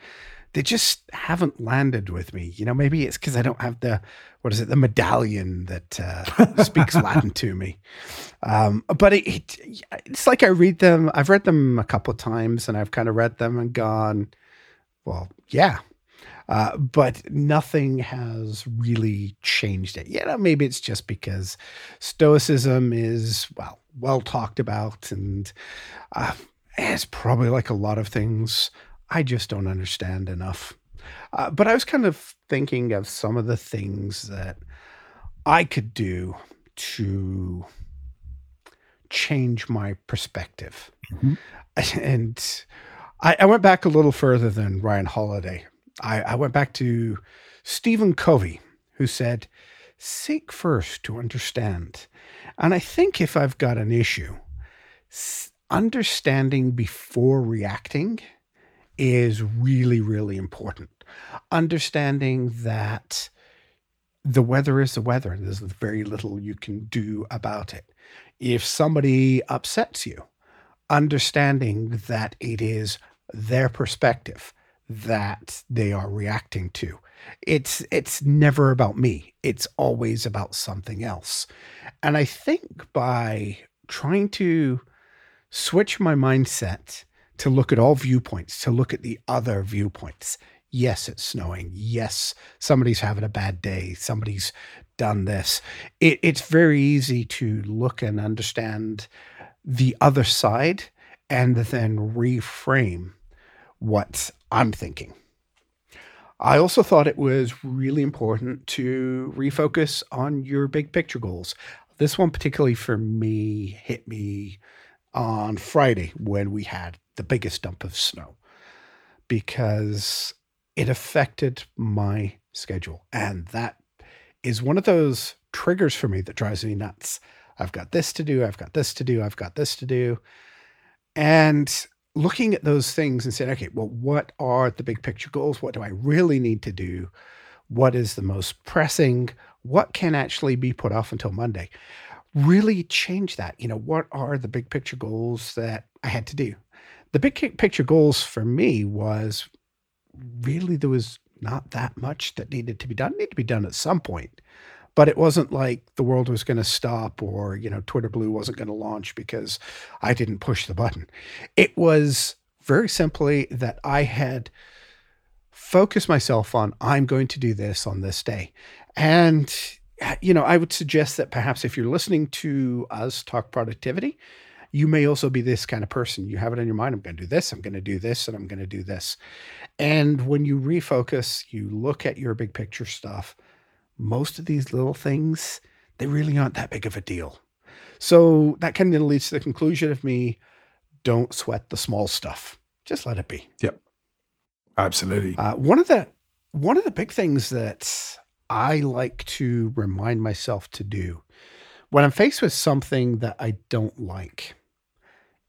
they just haven't landed with me. You know, maybe it's because I don't have the what is it, the medallion that uh, speaks Latin to me. Um, but it, it, it's like I read them. I've read them a couple of times, and I've kind of read them and gone, well, yeah, uh, but nothing has really changed it. You know, maybe it's just because Stoicism is, well, well talked about. And uh, it's probably like a lot of things I just don't understand enough. Uh, but I was kind of thinking of some of the things that I could do to change my perspective. Mm-hmm. And I, I, went back a little further than Ryan Holiday. I, I went back to Stephen Covey, who said, Seek first to understand. And I think if I've got an issue, understanding before reacting is really, really important. Understanding that the weather is the weather, and there's very little you can do about it. If somebody upsets you, understanding that it is their perspective that they are reacting to. It's it's never about me. It's always about something else. And I think by trying to switch my mindset to look at all viewpoints, to look at the other viewpoints. Yes, it's snowing. Yes, somebody's having a bad day. Somebody's done this. It, it's very easy to look and understand the other side and then reframe what I'm thinking. I also thought it was really important to refocus on your big picture goals. This one, particularly for me, hit me on Friday when we had the biggest dump of snow because it affected my schedule. And that is one of those triggers for me that drives me nuts. I've got this to do, I've got this to do, I've got this to do. And looking at those things and saying, okay, well, what are the big picture goals? What do I really need to do? What is the most pressing? What can actually be put off until Monday? Really change that. You know, what are the big picture goals that I had to do? the big picture goals for me was really there was not that much that needed to be done. It needed to be done at some point, but it wasn't like the world was going to stop or you know Twitter Blue wasn't going to launch because I didn't push the button. It was very simply that I had focused myself on I'm going to do this on this day, and you know I would suggest that perhaps if you're listening to us talk productivity you may also be this kind of person. You have it in your mind, I'm going to do this, I'm going to do this, and I'm going to do this. And when you refocus, you look at your big picture stuff, most of these little things, they really aren't that big of a deal. So that kind of leads to the conclusion of me don't sweat the small stuff. Just let it be. Yep. Absolutely. Uh, one of the one of the big things that I like to remind myself to do when I'm faced with something that I don't like,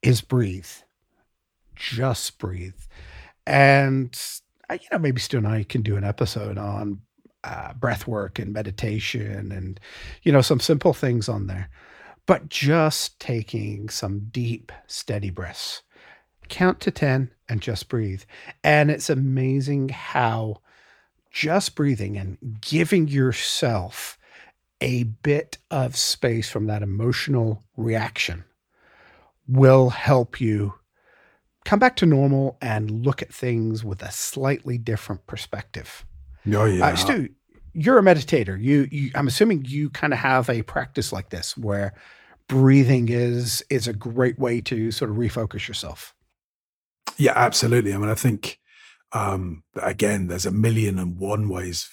is breathe. Just breathe. And, you know, maybe Stu and I can do an episode on uh, breath work and meditation and, you know, some simple things on there. But just taking some deep, steady breaths. Count to 10 and just breathe. And it's amazing how just breathing and giving yourself a bit of space from that emotional reaction will help you come back to normal and look at things with a slightly different perspective. Oh yeah, uh, Stu, you're a meditator. You, you I'm assuming you kind of have a practice like this where breathing is is a great way to sort of refocus yourself. Yeah, absolutely. I mean, I think um, again, there's a million and one ways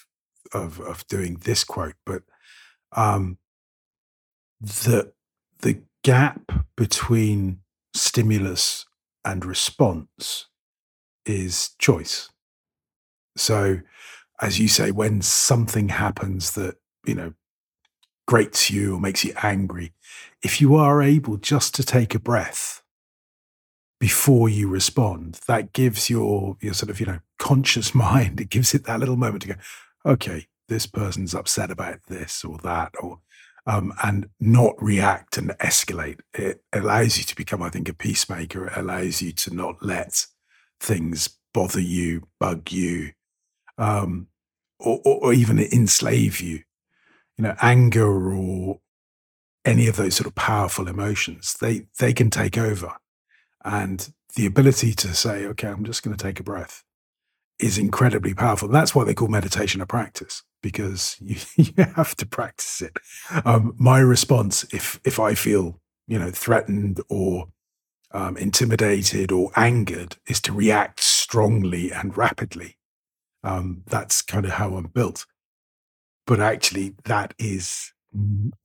of of doing this quote, but um, the the gap between stimulus and response is choice. So, as you say, when something happens that you know, grates you or makes you angry, if you are able just to take a breath before you respond, that gives your your sort of, you know, conscious mind, it gives it that little moment to go, okay, this person's upset about this or that, or um, and not react and escalate. It allows you to become, I think, a peacemaker. It allows you to not let things bother you, bug you, um, or, or, even enslave you. You know, anger or any of those sort of powerful emotions, they they can take over, and the ability to say, "Okay, I'm just going to take a breath," is incredibly powerful. That's why they call meditation a practice because you, you have to practice it. Um, my response, if if I feel you know threatened or um, intimidated or angered, is to react strongly and rapidly. Um, that's kind of how I'm built. But actually, that is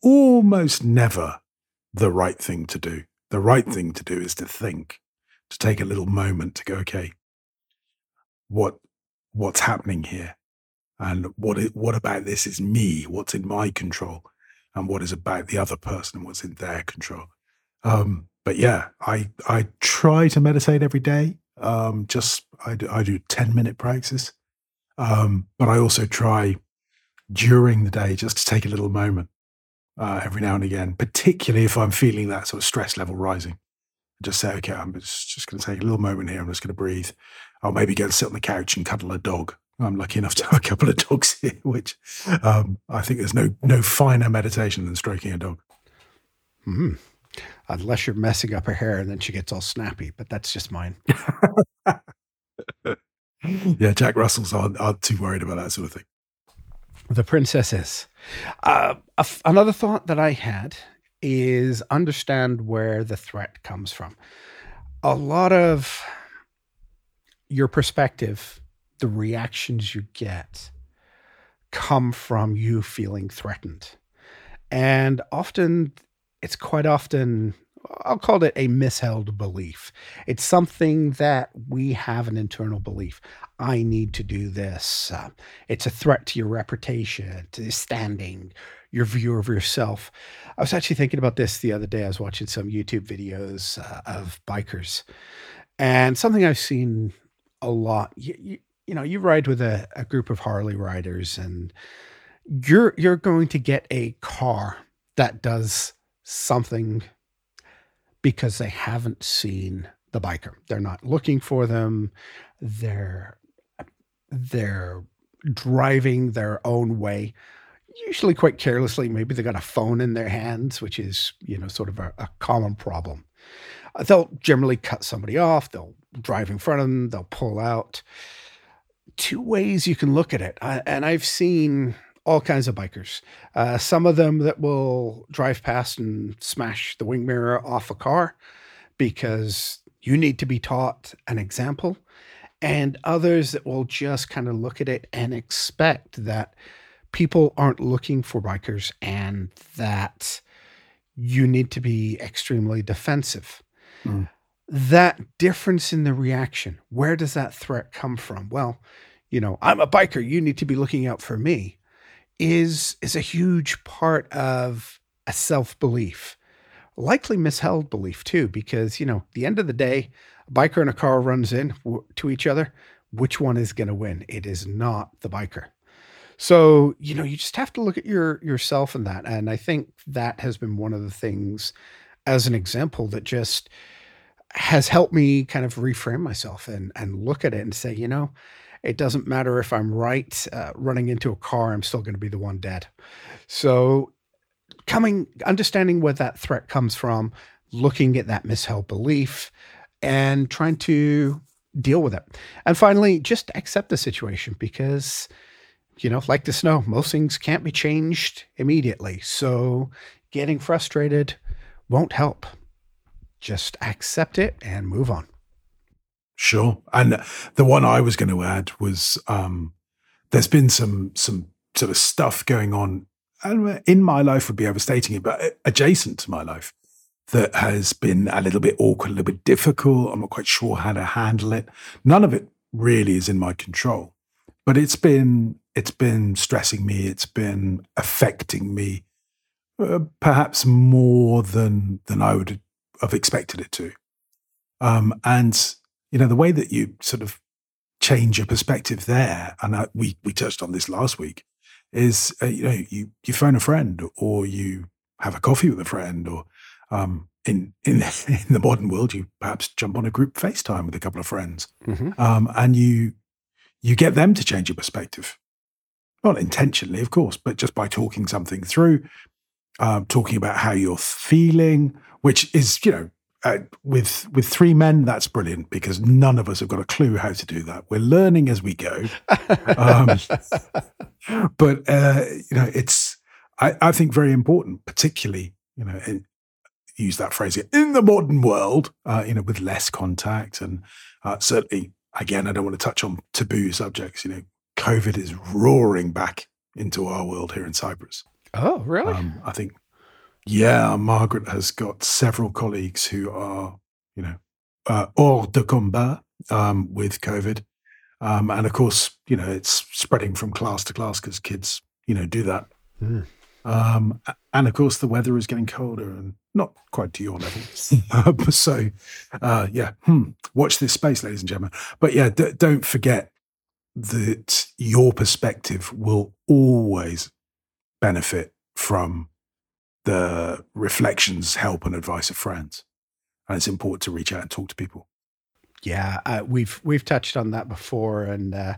almost never the right thing to do. The right thing to do is to think, to take a little moment to go, okay, what what's happening here? and what it, what about this is me? What's in my control? And what is about the other person what's in their control? Um, but yeah i i try to meditate every day. Um, just I do, I do 10 minute practice. Um, but i also try during the day just to take a little moment uh, every now and again particularly if i'm feeling that sort of stress level rising just say okay i'm just, just going to take a little moment here i'm just going to breathe i'll maybe go and sit on the couch and cuddle a dog I'm lucky enough to have a couple of dogs here, which um, I think there's no no finer meditation than stroking a dog. Mm-hmm. Unless you're messing up her hair and then she gets all snappy, but that's just mine. yeah, Jack Russells aren't, aren't, too worried about that sort of thing. The princesses. Uh, another thought that I had is understand where the threat comes from. A lot of your perspective the reactions you get come from you feeling threatened. And often, it's quite often, I'll call it a misheld belief. It's something that we have an internal belief. I need to do this. Uh, it's a threat to your reputation, to standing, your view of yourself. I was actually thinking about this the other day. I was watching some YouTube videos uh, of bikers, and something I've seen a lot. You, you, you know, you ride with a, a group of Harley riders and you're you're going to get a car that does something because they haven't seen the biker. They're not looking for them. They're they're driving their own way, usually quite carelessly. Maybe they got a phone in their hands, which is you know sort of a, a common problem. Uh, they'll generally cut somebody off. They'll drive in front of them. They'll pull out two ways you can look at it. I, and I've seen all kinds of bikers. Uh, some of them that will drive past and smash the wing mirror off a car because you need to be taught an example. And others that will just kind of look at it and expect that people aren't looking for bikers and that you need to be extremely defensive. Mm. That difference in the reaction, where does that threat come from? Well, you know, I'm a biker, you need to be looking out for me, is is a huge part of a self-belief. Likely misheld belief too, because you know, the end of the day, a biker and a car runs in to each other. Which one is going to win? It is not the biker. So, you know, you just have to look at your yourself in that. And I think that has been one of the things as an example that just has helped me kind of reframe myself and and look at it and say, you know, it doesn't matter if I'm right. Uh, running into a car, I'm still going to be the one dead. So, coming, understanding where that threat comes from, looking at that misheld belief, and trying to deal with it. And finally, just accept the situation because, you know, like the snow, most things can't be changed immediately. So, getting frustrated won't help. Just accept it and move on. Sure. And the one I was going to add was um, there's been some some sort of stuff going on in my life would be overstating it, but adjacent to my life that has been a little bit awkward, a little bit difficult. I'm not quite sure how to handle it. None of it really is in my control, but it's been it's been stressing me. It's been affecting me, uh, perhaps more than than I would have expected it to. Um, and you know, the way that you sort of change your perspective there, and I, we we touched on this last week, is uh, you know you you phone a friend or you have a coffee with a friend or um, in in in the modern world you perhaps jump on a group FaceTime with a couple of friends mm-hmm. um, and you you get them to change your perspective not intentionally of course but just by talking something through um, talking about how you're feeling which is you know uh, with with three men, that's brilliant because none of us have got a clue how to do that. We're learning as we go. Um, but uh, you know, it's I, I, think very important, particularly you know, in, use that phrase in the modern world. Uh, you know, with less contact and uh, certainly, again, I don't want to touch on taboo subjects. You know, COVID is roaring back into our world here in Cyprus. Oh, really? Um, I think yeah, Margaret has got several colleagues who are, you know, uh, hors de combat um, with COVID. Um, and of course, you know, it's spreading from class to class because kids, you know, do that. Mm. Um, and of course, the weather is getting colder and not quite to your level. so, uh, yeah, hmm, watch this space, ladies and gentlemen. But yeah, d- don't forget that your perspective will always benefit from the reflections, help, and advice of friends. And it's important to reach out and talk to people. Yeah, uh, we've we've touched on that before, and uh,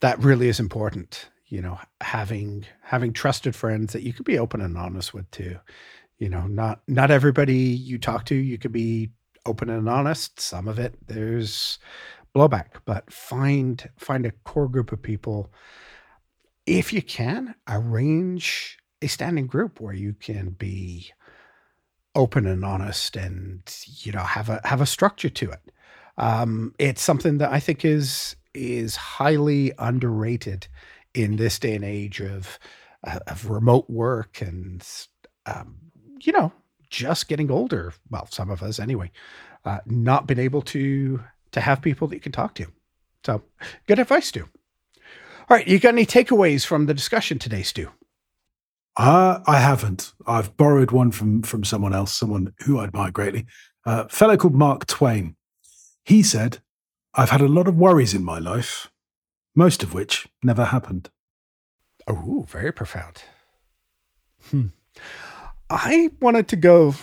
that really is important. You know, having having trusted friends that you could be open and honest with too. You know, not not everybody you talk to you could be open and honest. Some of it there's blowback, but find find a core group of people if you can arrange a standing group where you can be open and honest and you know have a have a structure to it. Um, it's something that i think is is highly underrated in this day and age of uh, of remote work and um, you know just getting older. Well some of us anyway uh, not been able to to have people that you can talk to. So good advice stu. All right you got any takeaways from the discussion today stu uh, I haven't. I've borrowed one from from someone else, someone who I admire greatly, a fellow called Mark Twain. He said, "I've had a lot of worries in my life, most of which never happened." Oh, very profound. Hmm. I wanted to go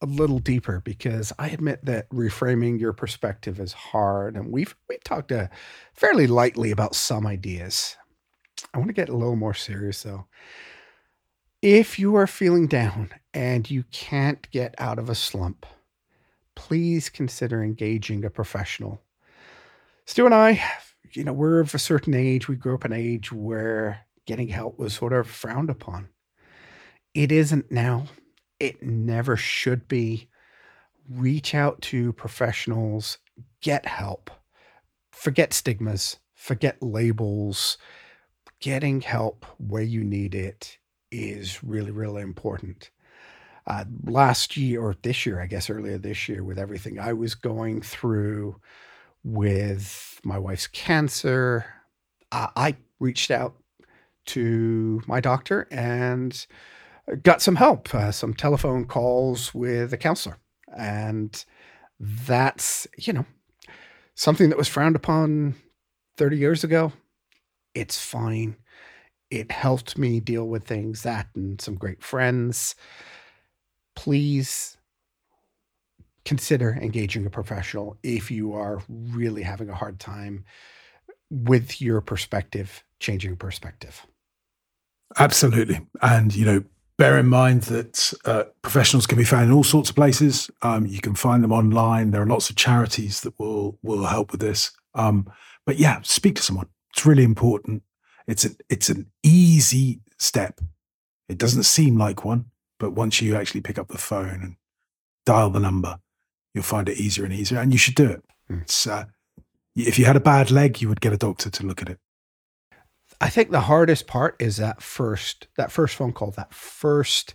a little deeper because I admit that reframing your perspective is hard, and we've we've talked uh, fairly lightly about some ideas. I want to get a little more serious though. If you are feeling down and you can't get out of a slump, please consider engaging a professional. Stu and I, you know, we're of a certain age. We grew up in an age where getting help was sort of frowned upon. It isn't now. It never should be. Reach out to professionals, get help. Forget stigmas, forget labels. Getting help where you need it is really, really important. Uh, last year, or this year, I guess earlier this year, with everything I was going through with my wife's cancer, I reached out to my doctor and got some help, uh, some telephone calls with a counselor. And that's, you know, something that was frowned upon 30 years ago. It's fine it helped me deal with things, that and some great friends. Please consider engaging a professional if you are really having a hard time with your perspective, changing perspective. Absolutely. And, you know, bear in mind that uh, professionals can be found in all sorts of places. Um, you can find them online. There are lots of charities that will will help with this. Um, but yeah, speak to someone. It's really important. It's an it's an easy step. It doesn't seem like one, but once you actually pick up the phone and dial the number, you'll find it easier and easier, and you should do it. Mm. It's uh, if you had a bad leg, you would get a doctor to look at it. I think the hardest part is that first that first phone call, that first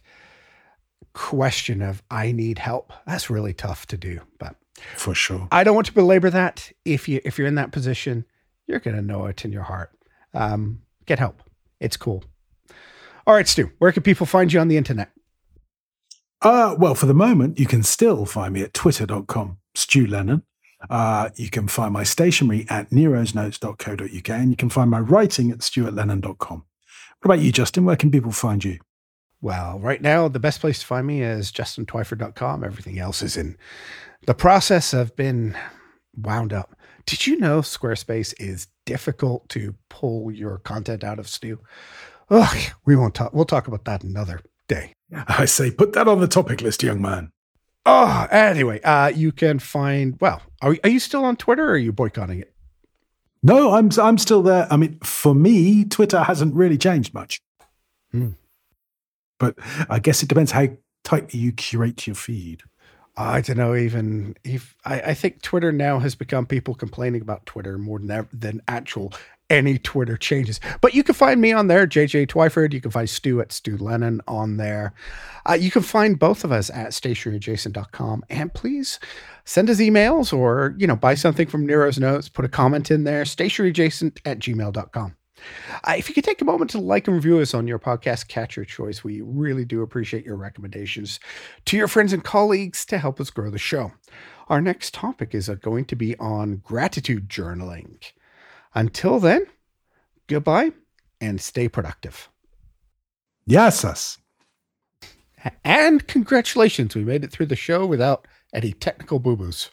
question of I need help. That's really tough to do, but for sure. I don't want to belabor that. If you if you're in that position, you're going to know it in your heart. Um, get help. It's cool. All right, Stu, where can people find you on the internet? Uh, well, for the moment, you can still find me at twitter.com, Stu Lennon. Uh, you can find my stationery at nerosnotes.co.uk and you can find my writing at stuartlennon.com. What about you, Justin? Where can people find you? Well, right now, the best place to find me is justintwyford.com. Everything else is in the process of been wound up. Did you know Squarespace is difficult to pull your content out of Stu? Ugh, we won't talk. We'll talk about that another day. I say, put that on the topic list, young man. Oh, anyway, uh, you can find. Well, are, are you still on Twitter or are you boycotting it? No, I'm I'm still there. I mean, for me, Twitter hasn't really changed much. Hmm. But I guess it depends how tightly you curate your feed. I don't know. Even if I, I think Twitter now has become people complaining about Twitter more than than actual any Twitter changes. But you can find me on there, JJ Twyford. You can find Stu at Stu Lennon on there. Uh, you can find both of us at stationeryadjacent.com. And please send us emails or, you know, buy something from Nero's Notes, put a comment in there, stationeryadjacent at gmail.com. Uh, if you could take a moment to like and review us on your podcast catcher choice, we really do appreciate your recommendations to your friends and colleagues to help us grow the show. Our next topic is uh, going to be on gratitude journaling. Until then, goodbye and stay productive. Yes, us. And congratulations, we made it through the show without any technical boo boos.